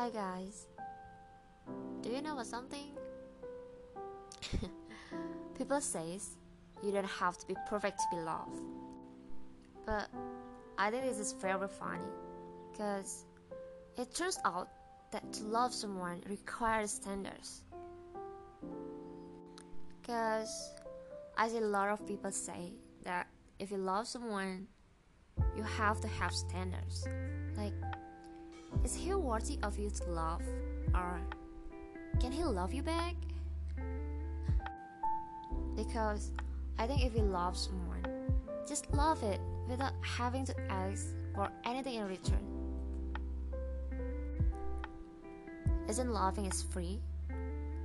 Hi guys. Do you know something? People says you don't have to be perfect to be loved. But I think this is very funny because it turns out that to love someone requires standards. Because I see a lot of people say that if you love someone, you have to have standards. Like, is he worthy of you to love? Or can he love you back? Because I think if you love someone, just love it without having to ask for anything in return. Isn't loving is free?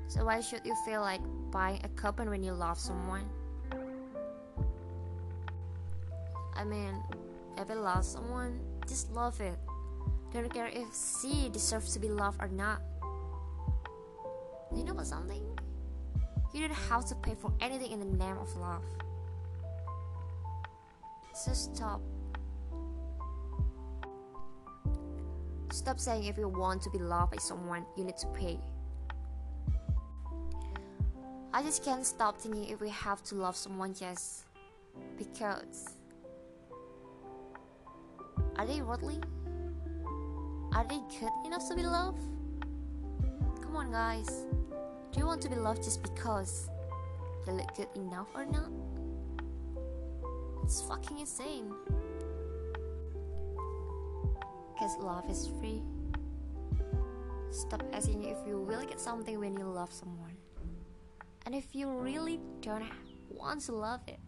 So why should you feel like buying a coupon when you love someone? I mean, if you love someone, just love it. Don't care if she deserves to be loved or not. You know about something? You don't have to pay for anything in the name of love. So stop. Stop saying if you want to be loved by someone, you need to pay. I just can't stop thinking if we have to love someone just because. Are they worthy? Are they good enough to be loved? Come on, guys. Do you want to be loved just because they look good enough or not? It's fucking insane. Because love is free. Stop asking if you will get something when you love someone. And if you really don't want to love it,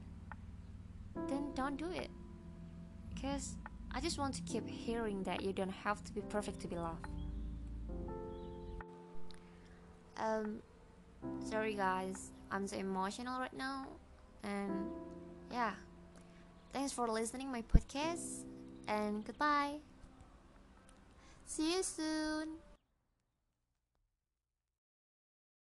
then don't do it. Because I just want to keep hearing that you don't have to be perfect to be loved. Um, sorry guys, I'm so emotional right now, and yeah, thanks for listening my podcast, and goodbye. See you soon.